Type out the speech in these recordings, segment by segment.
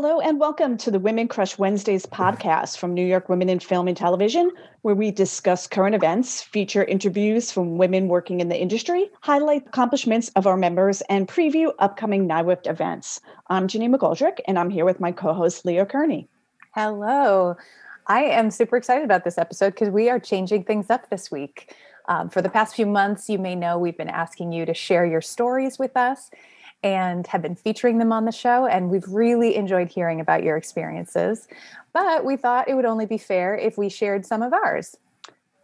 Hello and welcome to the Women Crush Wednesdays podcast from New York Women in Film and Television, where we discuss current events, feature interviews from women working in the industry, highlight accomplishments of our members, and preview upcoming NYWIFT events. I'm Janine McGoldrick, and I'm here with my co-host Leah Kearney. Hello. I am super excited about this episode because we are changing things up this week. Um, for the past few months, you may know we've been asking you to share your stories with us and have been featuring them on the show. And we've really enjoyed hearing about your experiences. But we thought it would only be fair if we shared some of ours.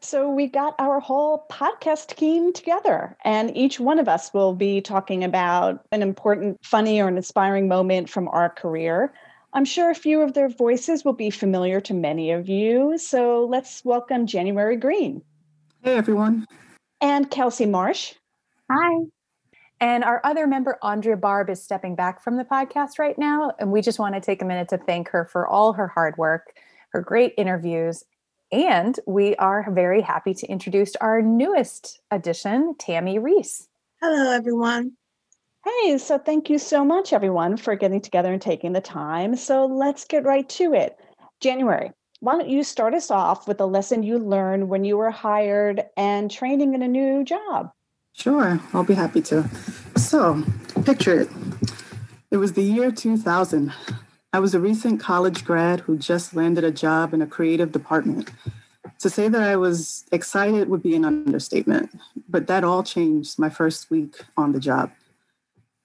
So we got our whole podcast team together, and each one of us will be talking about an important, funny, or an inspiring moment from our career. I'm sure a few of their voices will be familiar to many of you. So let's welcome January Green. Hey, everyone. And Kelsey Marsh. Hi. And our other member, Andrea Barb, is stepping back from the podcast right now. And we just want to take a minute to thank her for all her hard work, her great interviews. And we are very happy to introduce our newest addition, Tammy Reese. Hello, everyone. Hey, so thank you so much, everyone, for getting together and taking the time. So let's get right to it. January, why don't you start us off with a lesson you learned when you were hired and training in a new job? Sure, I'll be happy to. So, picture it. It was the year 2000. I was a recent college grad who just landed a job in a creative department. To say that I was excited would be an understatement, but that all changed my first week on the job.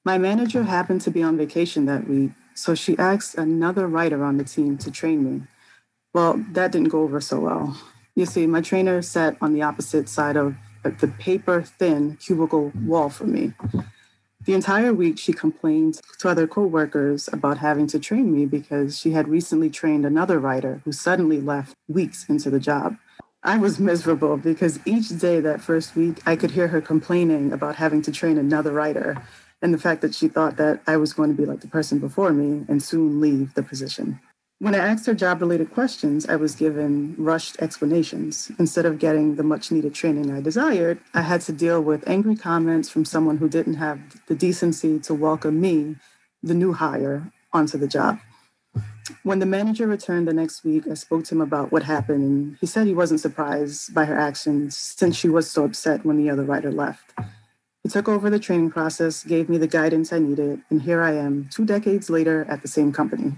My manager happened to be on vacation that week, so she asked another writer on the team to train me. Well, that didn't go over so well. You see, my trainer sat on the opposite side of the paper thin cubicle wall for me. The entire week, she complained to other coworkers about having to train me because she had recently trained another writer who suddenly left weeks into the job. I was miserable because each day that first week, I could hear her complaining about having to train another writer and the fact that she thought that I was going to be like the person before me and soon leave the position. When I asked her job related questions, I was given rushed explanations. Instead of getting the much needed training I desired, I had to deal with angry comments from someone who didn't have the decency to welcome me, the new hire, onto the job. When the manager returned the next week, I spoke to him about what happened, and he said he wasn't surprised by her actions since she was so upset when the other writer left. He took over the training process, gave me the guidance I needed, and here I am, two decades later at the same company.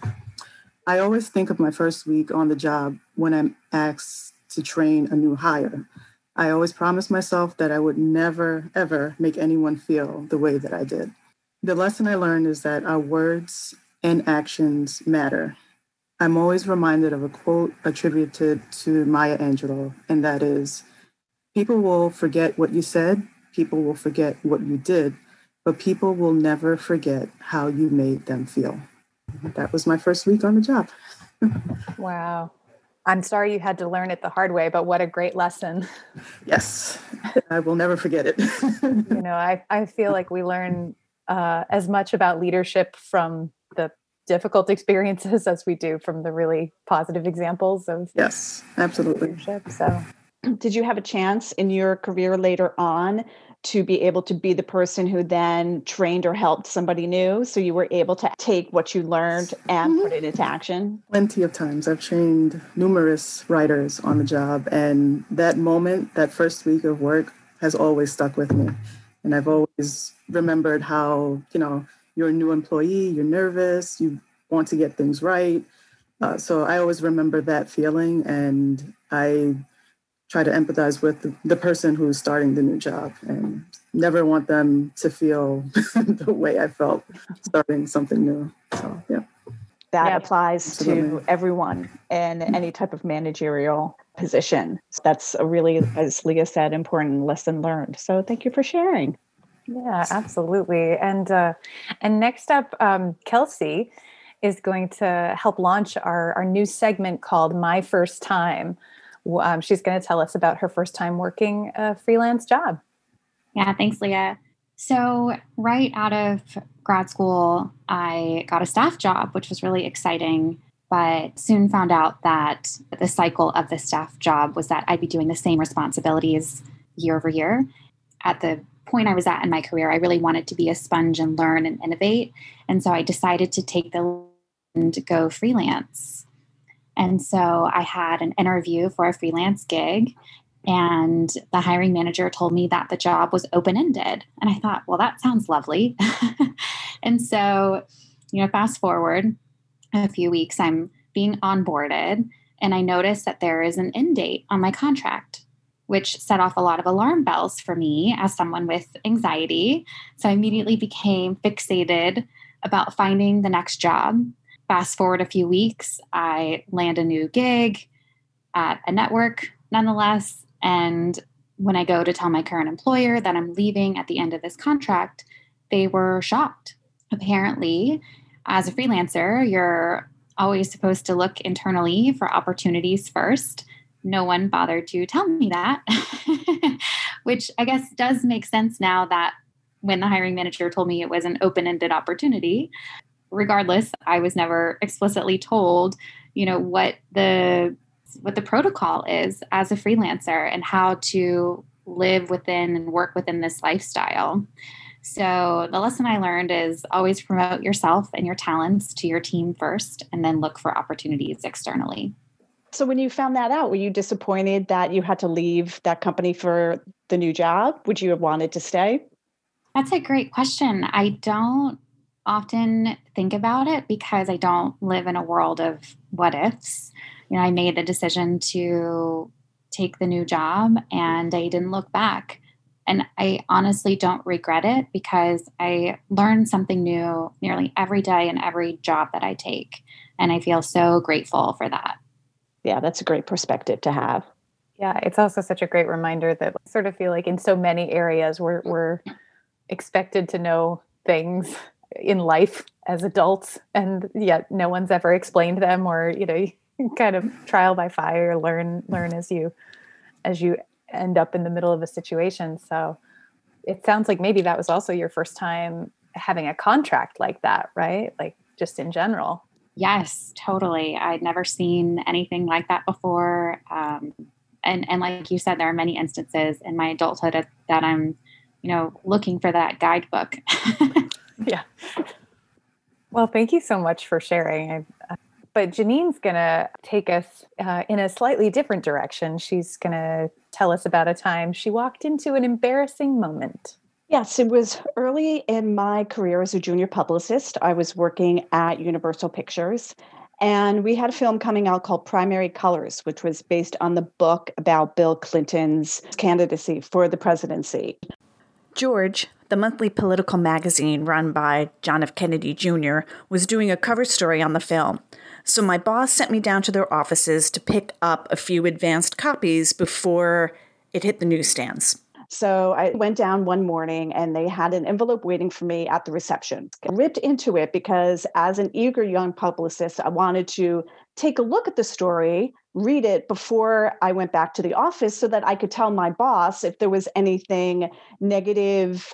I always think of my first week on the job when I'm asked to train a new hire. I always promise myself that I would never, ever make anyone feel the way that I did. The lesson I learned is that our words and actions matter. I'm always reminded of a quote attributed to Maya Angelou, and that is People will forget what you said, people will forget what you did, but people will never forget how you made them feel that was my first week on the job. wow. I'm sorry you had to learn it the hard way, but what a great lesson. Yes, I will never forget it. you know, I, I feel like we learn uh, as much about leadership from the difficult experiences as we do from the really positive examples of yes, absolutely. Leadership. So, did you have a chance in your career later on to be able to be the person who then trained or helped somebody new. So you were able to take what you learned and mm-hmm. put it into action? Plenty of times. I've trained numerous writers on the job, and that moment, that first week of work, has always stuck with me. And I've always remembered how, you know, you're a new employee, you're nervous, you want to get things right. Uh, so I always remember that feeling, and I try to empathize with the, the, person who's starting the new job and never want them to feel the way I felt starting something new. So, yeah. That yeah, applies absolutely. to everyone in any type of managerial position. That's a really, as Leah said, important lesson learned. So, thank you for sharing. Yeah, absolutely. And uh, and next up, um, Kelsey is going to help launch our, our new segment called My First Time um, she's going to tell us about her first time working a freelance job. Yeah, thanks, Leah. So, right out of grad school, I got a staff job, which was really exciting, but soon found out that the cycle of the staff job was that I'd be doing the same responsibilities year over year. At the point I was at in my career, I really wanted to be a sponge and learn and innovate. And so I decided to take the and go freelance. And so I had an interview for a freelance gig, and the hiring manager told me that the job was open ended. And I thought, well, that sounds lovely. and so, you know, fast forward a few weeks, I'm being onboarded, and I noticed that there is an end date on my contract which set off a lot of alarm bells for me as someone with anxiety. So I immediately became fixated about finding the next job. Fast forward a few weeks, I land a new gig at a network nonetheless. And when I go to tell my current employer that I'm leaving at the end of this contract, they were shocked. Apparently, as a freelancer, you're always supposed to look internally for opportunities first no one bothered to tell me that, which I guess does make sense now that when the hiring manager told me it was an open ended opportunity. Regardless, I was never explicitly told, you know, what the what the protocol is as a freelancer and how to live within and work within this lifestyle. So, the lesson I learned is always promote yourself and your talents to your team first and then look for opportunities externally. So when you found that out, were you disappointed that you had to leave that company for the new job? Would you have wanted to stay? That's a great question. I don't often think about it because I don't live in a world of what ifs. You know, I made the decision to take the new job and I didn't look back. And I honestly don't regret it because I learn something new nearly every day in every job that I take. And I feel so grateful for that yeah, that's a great perspective to have. Yeah, it's also such a great reminder that I sort of feel like in so many areas we're we're expected to know things in life as adults and yet no one's ever explained them or you know kind of trial by fire learn learn as you as you end up in the middle of a situation so it sounds like maybe that was also your first time having a contract like that right like just in general Yes, totally. I'd never seen anything like that before. Um, and and like you said, there are many instances in my adulthood that I'm, you know, looking for that guidebook. yeah. Well, thank you so much for sharing. I, uh, but Janine's going to take us uh, in a slightly different direction. She's going to tell us about a time she walked into an embarrassing moment. Yes, it was early in my career as a junior publicist. I was working at Universal Pictures, and we had a film coming out called Primary Colors, which was based on the book about Bill Clinton's candidacy for the presidency. George, the monthly political magazine run by John F. Kennedy Jr., was doing a cover story on the film. So my boss sent me down to their offices to pick up a few advanced copies before it hit the newsstands. So I went down one morning and they had an envelope waiting for me at the reception. I ripped into it because, as an eager young publicist, I wanted to take a look at the story, read it before I went back to the office so that I could tell my boss if there was anything negative.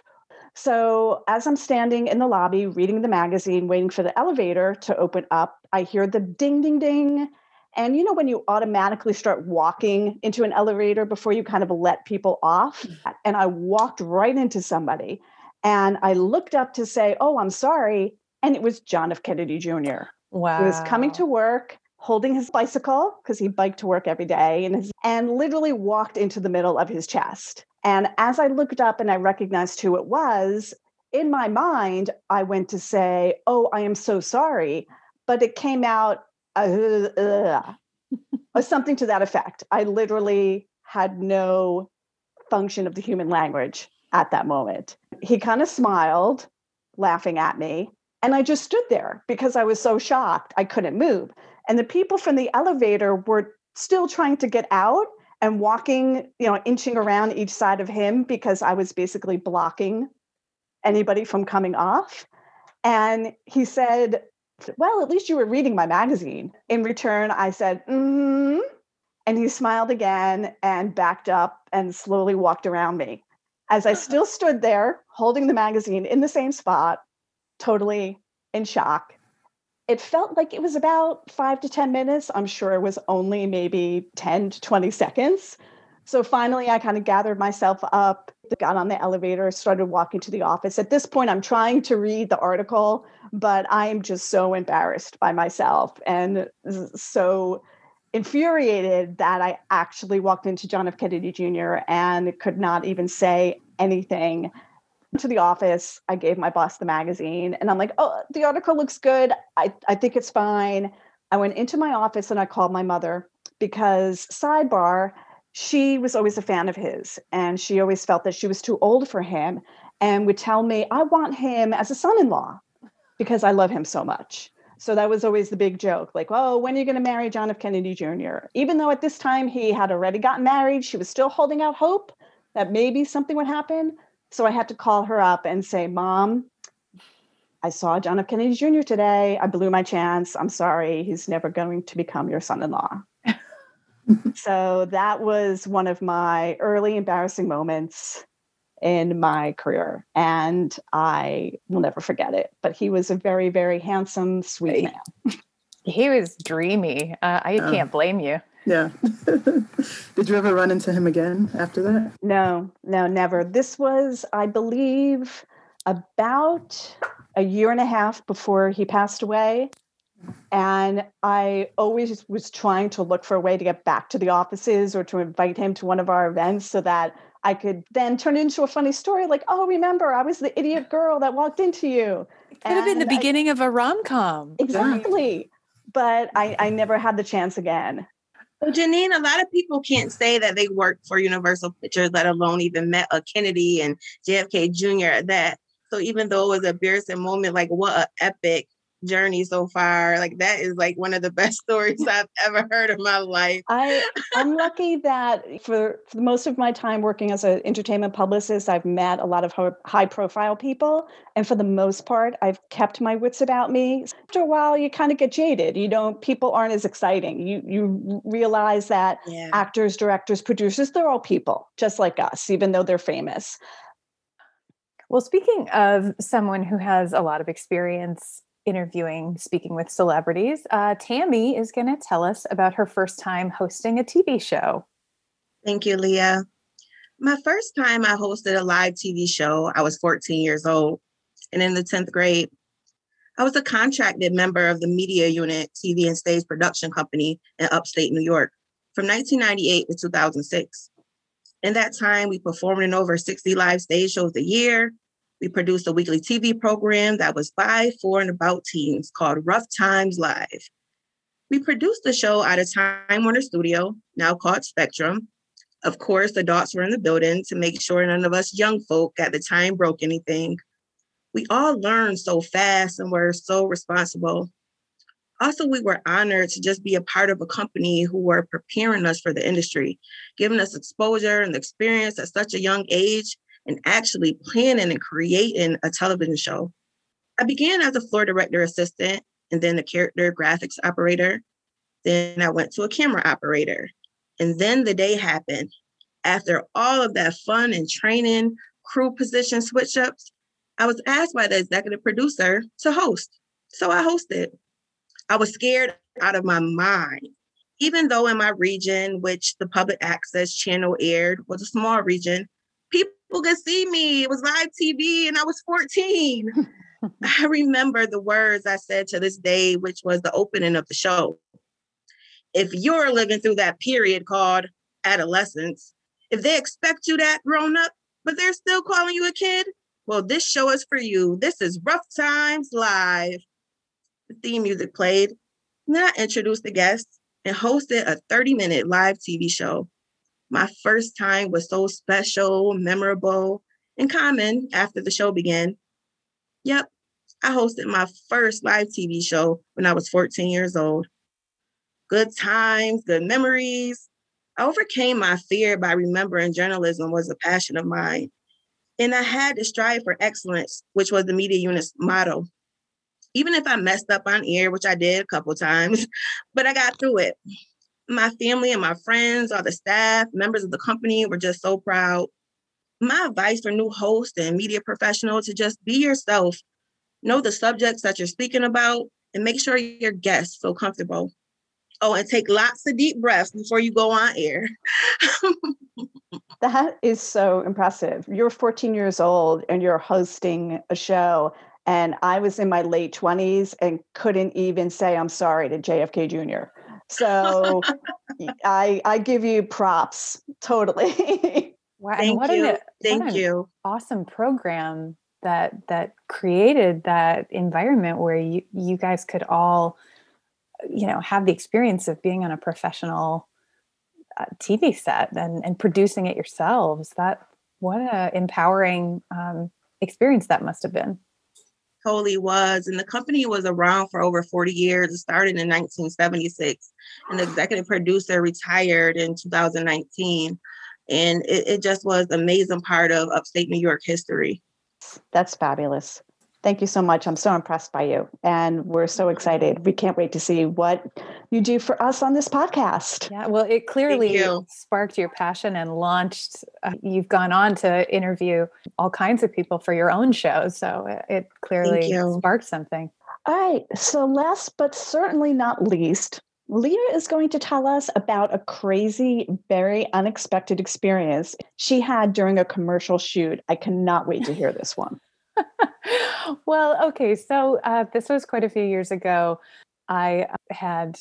So, as I'm standing in the lobby reading the magazine, waiting for the elevator to open up, I hear the ding, ding, ding and you know, when you automatically start walking into an elevator before you kind of let people off, mm. and I walked right into somebody and I looked up to say, Oh, I'm sorry. And it was John F. Kennedy Jr. Wow. He was coming to work holding his bicycle because he biked to work every day and, his, and literally walked into the middle of his chest. And as I looked up and I recognized who it was, in my mind, I went to say, Oh, I am so sorry. But it came out uh, uh, something to that effect. I literally had no function of the human language at that moment. He kind of smiled, laughing at me. And I just stood there because I was so shocked. I couldn't move. And the people from the elevator were still trying to get out and walking, you know, inching around each side of him because I was basically blocking anybody from coming off. And he said, well, at least you were reading my magazine. In return, I said, mm-hmm. And he smiled again and backed up and slowly walked around me. As I still stood there holding the magazine in the same spot, totally in shock. It felt like it was about five to 10 minutes. I'm sure it was only maybe 10 to 20 seconds. So finally, I kind of gathered myself up, got on the elevator, started walking to the office. At this point, I'm trying to read the article but I'm just so embarrassed by myself and so infuriated that I actually walked into John F. Kennedy Jr. and could not even say anything to the office. I gave my boss the magazine and I'm like, oh, the article looks good. I, I think it's fine. I went into my office and I called my mother because, sidebar, she was always a fan of his and she always felt that she was too old for him and would tell me, I want him as a son in law because I love him so much. So that was always the big joke like, oh, when are you going to marry John F. Kennedy Jr.? Even though at this time he had already gotten married, she was still holding out hope that maybe something would happen. So I had to call her up and say, Mom, I saw John F. Kennedy Jr. today. I blew my chance. I'm sorry. He's never going to become your son in law. so that was one of my early embarrassing moments in my career. And I will never forget it. But he was a very, very handsome, sweet man. He was dreamy. Uh, I oh. can't blame you. Yeah. Did you ever run into him again after that? No, no, never. This was, I believe, about a year and a half before he passed away. And I always was trying to look for a way to get back to the offices or to invite him to one of our events so that I could then turn it into a funny story like, oh, remember, I was the idiot girl that walked into you. It could and have been the beginning I, of a rom com. Exactly. But I, I never had the chance again. So Janine, a lot of people can't say that they worked for Universal Pictures, let alone even met a Kennedy and JFK Jr. At that so even though it was a embarrassing moment, like what an epic journey so far. Like that is like one of the best stories I've ever heard in my life. I I'm lucky that for, for most of my time working as an entertainment publicist, I've met a lot of high profile people, and for the most part, I've kept my wits about me. After a while, you kind of get jaded. You know, people aren't as exciting. You you realize that yeah. actors, directors, producers, they're all people, just like us, even though they're famous. Well, speaking of someone who has a lot of experience interviewing, speaking with celebrities, uh, Tammy is going to tell us about her first time hosting a TV show. Thank you, Leah. My first time I hosted a live TV show, I was 14 years old. And in the 10th grade, I was a contracted member of the media unit TV and stage production company in upstate New York from 1998 to 2006. In that time, we performed in over 60 live stage shows a year we produced a weekly TV program that was by, for, and about teens called Rough Times Live. We produced the show at a Time Warner studio, now called Spectrum. Of course, the adults were in the building to make sure none of us young folk at the time broke anything. We all learned so fast and were so responsible. Also, we were honored to just be a part of a company who were preparing us for the industry, giving us exposure and experience at such a young age and actually planning and creating a television show. I began as a floor director assistant and then a character graphics operator. Then I went to a camera operator. And then the day happened. After all of that fun and training, crew position switch ups, I was asked by the executive producer to host. So I hosted. I was scared out of my mind. Even though in my region, which the public access channel aired, was a small region, people could see me. It was live TV and I was 14. I remember the words I said to this day, which was the opening of the show. If you're living through that period called adolescence, if they expect you that grown up, but they're still calling you a kid, well, this show is for you. This is Rough Times Live. The theme music played. then I introduced the guests and hosted a 30 minute live TV show my first time was so special, memorable, and common after the show began. Yep, I hosted my first live TV show when I was 14 years old. Good times, good memories. I overcame my fear by remembering journalism was a passion of mine. And I had to strive for excellence, which was the media unit's motto. Even if I messed up on air, which I did a couple times, but I got through it my family and my friends, all the staff, members of the company were just so proud. My advice for new hosts and media professionals to just be yourself, know the subjects that you're speaking about, and make sure your guests feel comfortable. Oh, and take lots of deep breaths before you go on air. that is so impressive. You're 14 years old and you're hosting a show And I was in my late 20s and couldn't even say I'm sorry to JFK Jr. So I I give you props totally. Wow, and Thank what you. an, what Thank an you. awesome program that that created that environment where you you guys could all you know have the experience of being on a professional uh, TV set and and producing it yourselves. That what a empowering um, experience that must have been. Totally was. And the company was around for over 40 years. It started in 1976. And the executive producer retired in 2019. And it, it just was an amazing part of upstate New York history. That's fabulous. Thank you so much. I'm so impressed by you. And we're so excited. We can't wait to see what you do for us on this podcast. Yeah, well, it clearly you. sparked your passion and launched. Uh, you've gone on to interview all kinds of people for your own show, so it, it clearly sparked something. All right. So, last but certainly not least, Leah is going to tell us about a crazy, very unexpected experience she had during a commercial shoot. I cannot wait to hear this one. well, okay, so uh, this was quite a few years ago. I uh, had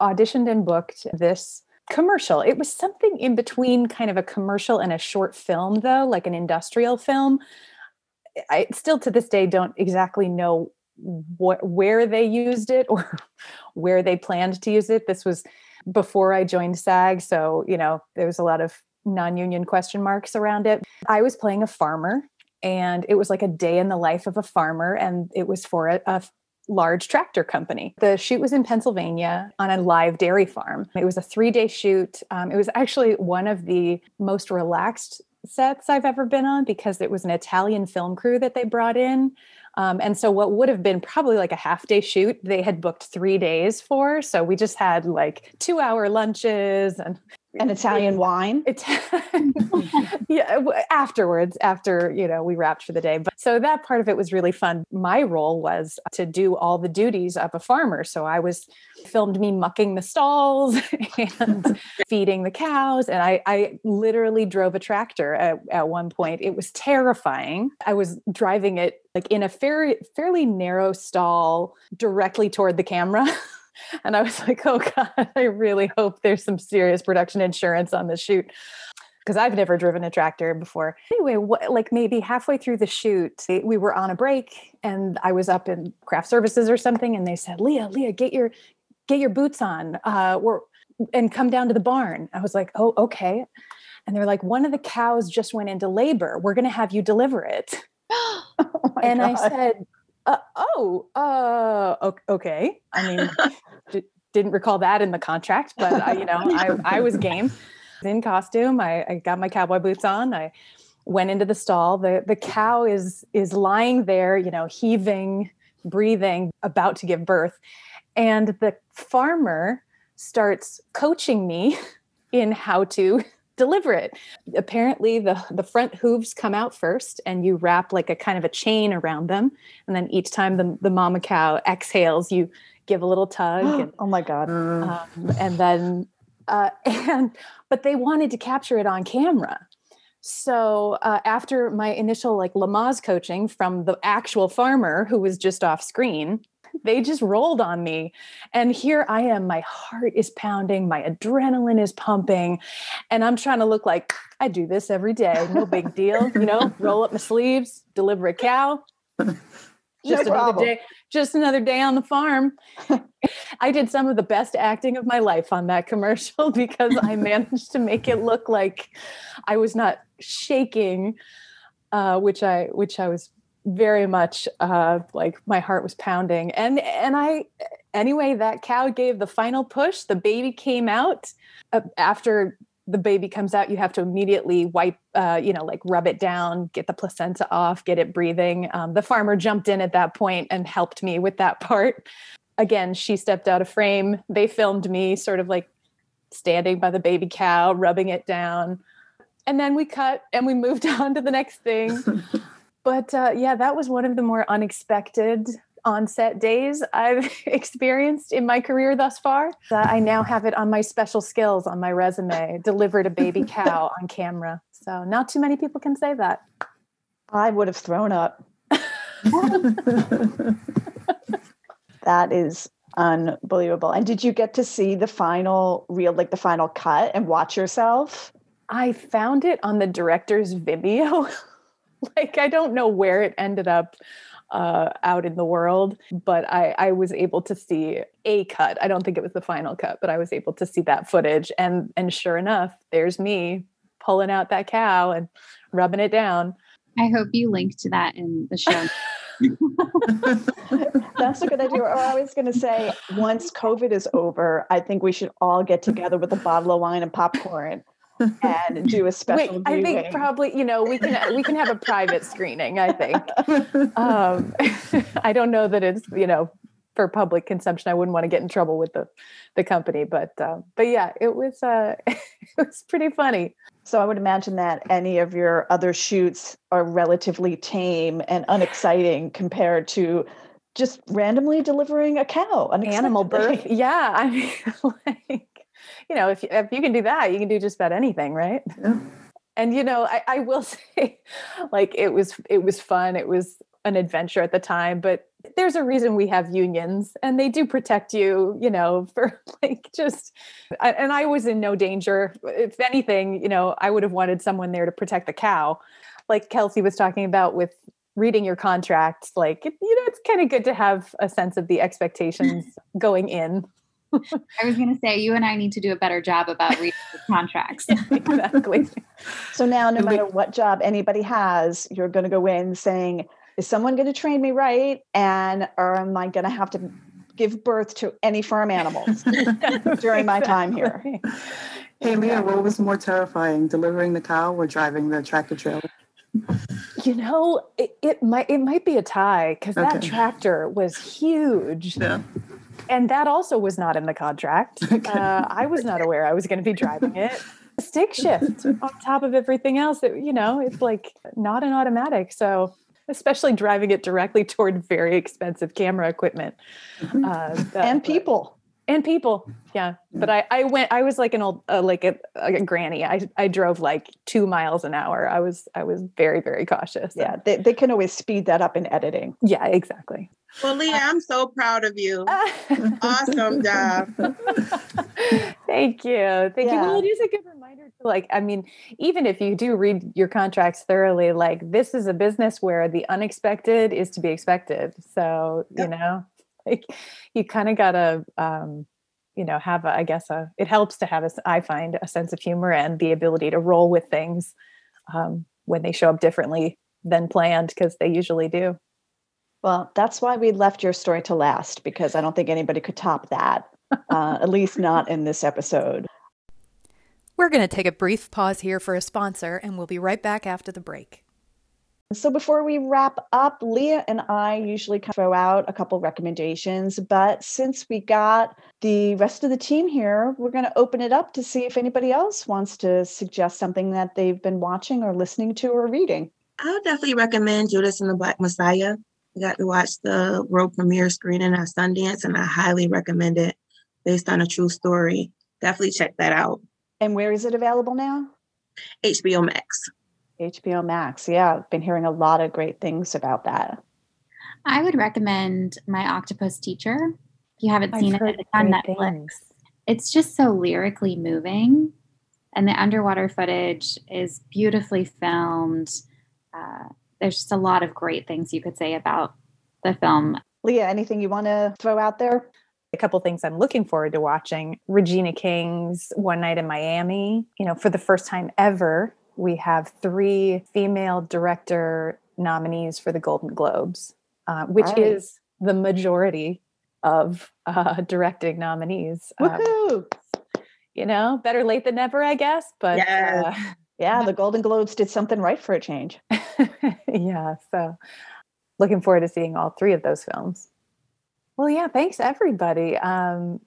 auditioned and booked this commercial. It was something in between kind of a commercial and a short film, though, like an industrial film. I still to this day don't exactly know what where they used it or where they planned to use it. This was before I joined SAG, so you know there was a lot of non-union question marks around it. I was playing a farmer, and it was like a day in the life of a farmer, and it was for a, a large tractor company. The shoot was in Pennsylvania on a live dairy farm. It was a three day shoot. Um, it was actually one of the most relaxed sets I've ever been on because it was an Italian film crew that they brought in. Um, and so, what would have been probably like a half day shoot, they had booked three days for. So, we just had like two hour lunches and An Italian wine. yeah afterwards after you know we wrapped for the day. But so that part of it was really fun. My role was to do all the duties of a farmer. So i was filmed me mucking the stalls and feeding the cows. And I, I literally drove a tractor at, at one point. It was terrifying. I was driving it like in a fair, fairly narrow stall directly toward the camera and I was like, oh God, I really hope there's some serious production insurance on the shoot. Because I've never driven a tractor before. Anyway, what, like maybe halfway through the shoot, we were on a break and I was up in craft services or something. And they said, Leah, Leah, get your get your boots on. Uh, we're, and come down to the barn. I was like, oh, okay. And they're like, one of the cows just went into labor. We're going to have you deliver it. And I said, uh, "Oh, uh, okay." I mean, d- didn't recall that in the contract, but I, you know, I, I was game in costume. I, I got my cowboy boots on. I went into the stall. the The cow is is lying there, you know, heaving, breathing, about to give birth, and the farmer starts coaching me in how to deliver it apparently the the front hooves come out first and you wrap like a kind of a chain around them and then each time the, the mama cow exhales you give a little tug and, oh my God. Um, and then uh, and but they wanted to capture it on camera so uh, after my initial like lamaze coaching from the actual farmer who was just off screen they just rolled on me. And here i am my heart is pounding my adrenaline is pumping and i'm trying to look like i do this every day no big deal you know roll up my sleeves deliver a cow just another day just another day on the farm. I did some of the best acting of my life on that commercial because i managed to make it look like i was not shaking uh, which i which i was very much uh, like my heart was pounding. And and i anyway that cow gave the final push. The baby came out. Uh, after the baby comes out you have to immediately wipe uh, you know like rub it down get the placenta off get it breathing. Um, the farmer jumped in at that point and helped me with that part. Again she stepped out of frame. They filmed me sort of like standing by the baby cow rubbing it down. And then we cut and we moved on to the next thing but uh, yeah that was one of the more unexpected on-set days i've experienced in my career thus far Uh, i now have it on my special skills on my resume delivered a baby cow on camera so not too many people can say that I would have thrown up. that is unbelievable. And did you get to see the final reel, like the final cut, and watch yourself? I found it on the director's Vimeo. like I don't know where it ended up uh, out in the world, but I, I was able to see a cut. I don't think it was the final cut, but I was able to see that footage. And and sure enough, there's me pulling out that cow and rubbing it down. I hope you link to that in the show. That's a good idea. Or I was going to say, once COVID is over, I think we should all get together with a bottle of wine and popcorn and do a special. Wait, I think probably you know we can we can have a private screening. I think. Um, I don't know that it's you know for public consumption. I wouldn't want to get in trouble with the the company, but uh, but yeah, it was uh, it was pretty funny. So I would imagine that any of your other shoots are relatively tame and unexciting compared to just randomly delivering a cow, an animal birth. Yeah, I mean, like, you know, if if you can do that, you can do just about anything, right? Yeah. And you know, I, I will say, like, it was it was fun. It was an adventure at the time, but there's a reason we have unions and they do protect you, you know, for like just, and I was in no danger. If anything, you know, I would have wanted someone there to protect the cow. Like Kelsey was talking about with reading your contract, like, you know, it's kind of good to have a sense of the expectations going in. I was going to say, you and I need to do a better job about reading the contracts. exactly. So now, no matter what job anybody has, you're going to go in saying, is someone going to train me right? And or am i going to have to give birth to any farm animals during my time here? Hey leah what was more terrifying delivering the cow or driving the tractor trailer? You know it, it might it might be a tie because okay. that tractor was huge. Yeah and that also was not in the contract. Okay. uh, i was not aware i was going to be driving it. Stick shift on top of everything else you know it's like not an automatic. So especially driving it directly toward very expensive camera equipment. Mm-hmm. uh, that, and people and people yeah but i i went i was like an old uh, like a, a, granny i i drove like two miles an hour i was i was very very cautious yeah they, they can always speed that up in editing yeah exactly well, Leah, I'm so proud of you. awesome job. Thank you. Thank yeah. you. Well, it is a good reminder to like, I mean, even if you do read your contracts thoroughly, like this is a business where the unexpected is to be expected. So, yep. you know, like you kind of gotta um, you know, have a, I guess a it helps to have a I find a sense of humor and the ability to roll with things um, when they show up differently than planned, because they usually do. Well, that's why we left your story to last because I don't think anybody could top that, uh, at least not in this episode. We're going to take a brief pause here for a sponsor, and we'll be right back after the break. So before we wrap up, Leah and I usually throw out a couple recommendations, but since we got the rest of the team here, we're going to open it up to see if anybody else wants to suggest something that they've been watching or listening to or reading. I'll definitely recommend Judas and the Black Messiah. I got to watch the world premiere screening at Sundance, and I highly recommend it based on a true story. Definitely check that out. And where is it available now? HBO Max. HBO Max. Yeah, I've been hearing a lot of great things about that. I would recommend My Octopus Teacher. If you haven't seen it, it's on Netflix. Things. It's just so lyrically moving, and the underwater footage is beautifully filmed. Uh, there's just a lot of great things you could say about the film. Leah, anything you want to throw out there? A couple things I'm looking forward to watching. Regina King's One Night in Miami. You know, for the first time ever, we have three female director nominees for the Golden Globes, uh, which right. is the majority of uh, directing nominees. Woohoo! Uh, you know, better late than never, I guess. But yeah. Uh, yeah, the Golden Globes did something right for a change. yeah, so looking forward to seeing all three of those films. Well, yeah, thanks everybody. Um,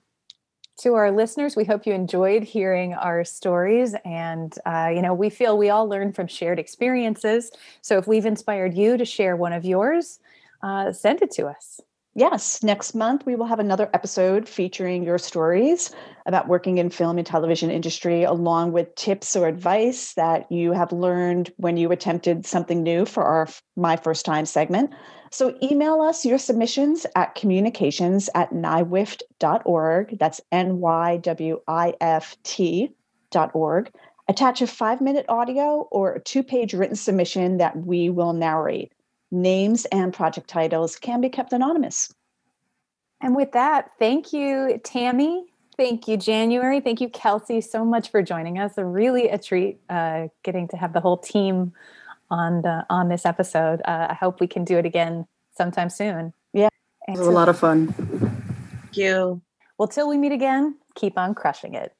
to our listeners, we hope you enjoyed hearing our stories. And, uh, you know, we feel we all learn from shared experiences. So if we've inspired you to share one of yours, uh, send it to us. Yes, next month we will have another episode featuring your stories about working in film and television industry, along with tips or advice that you have learned when you attempted something new for our My First Time segment. So email us your submissions at communications at nywift.org. That's N Y W I F T.org. Attach a five minute audio or a two page written submission that we will narrate. Names and project titles can be kept anonymous. And with that, thank you, Tammy. Thank you, January. Thank you, Kelsey, so much for joining us. A really a treat uh, getting to have the whole team on the on this episode. Uh, I hope we can do it again sometime soon. Yeah, it was a lot of fun. Thank you. Well, till we meet again, keep on crushing it.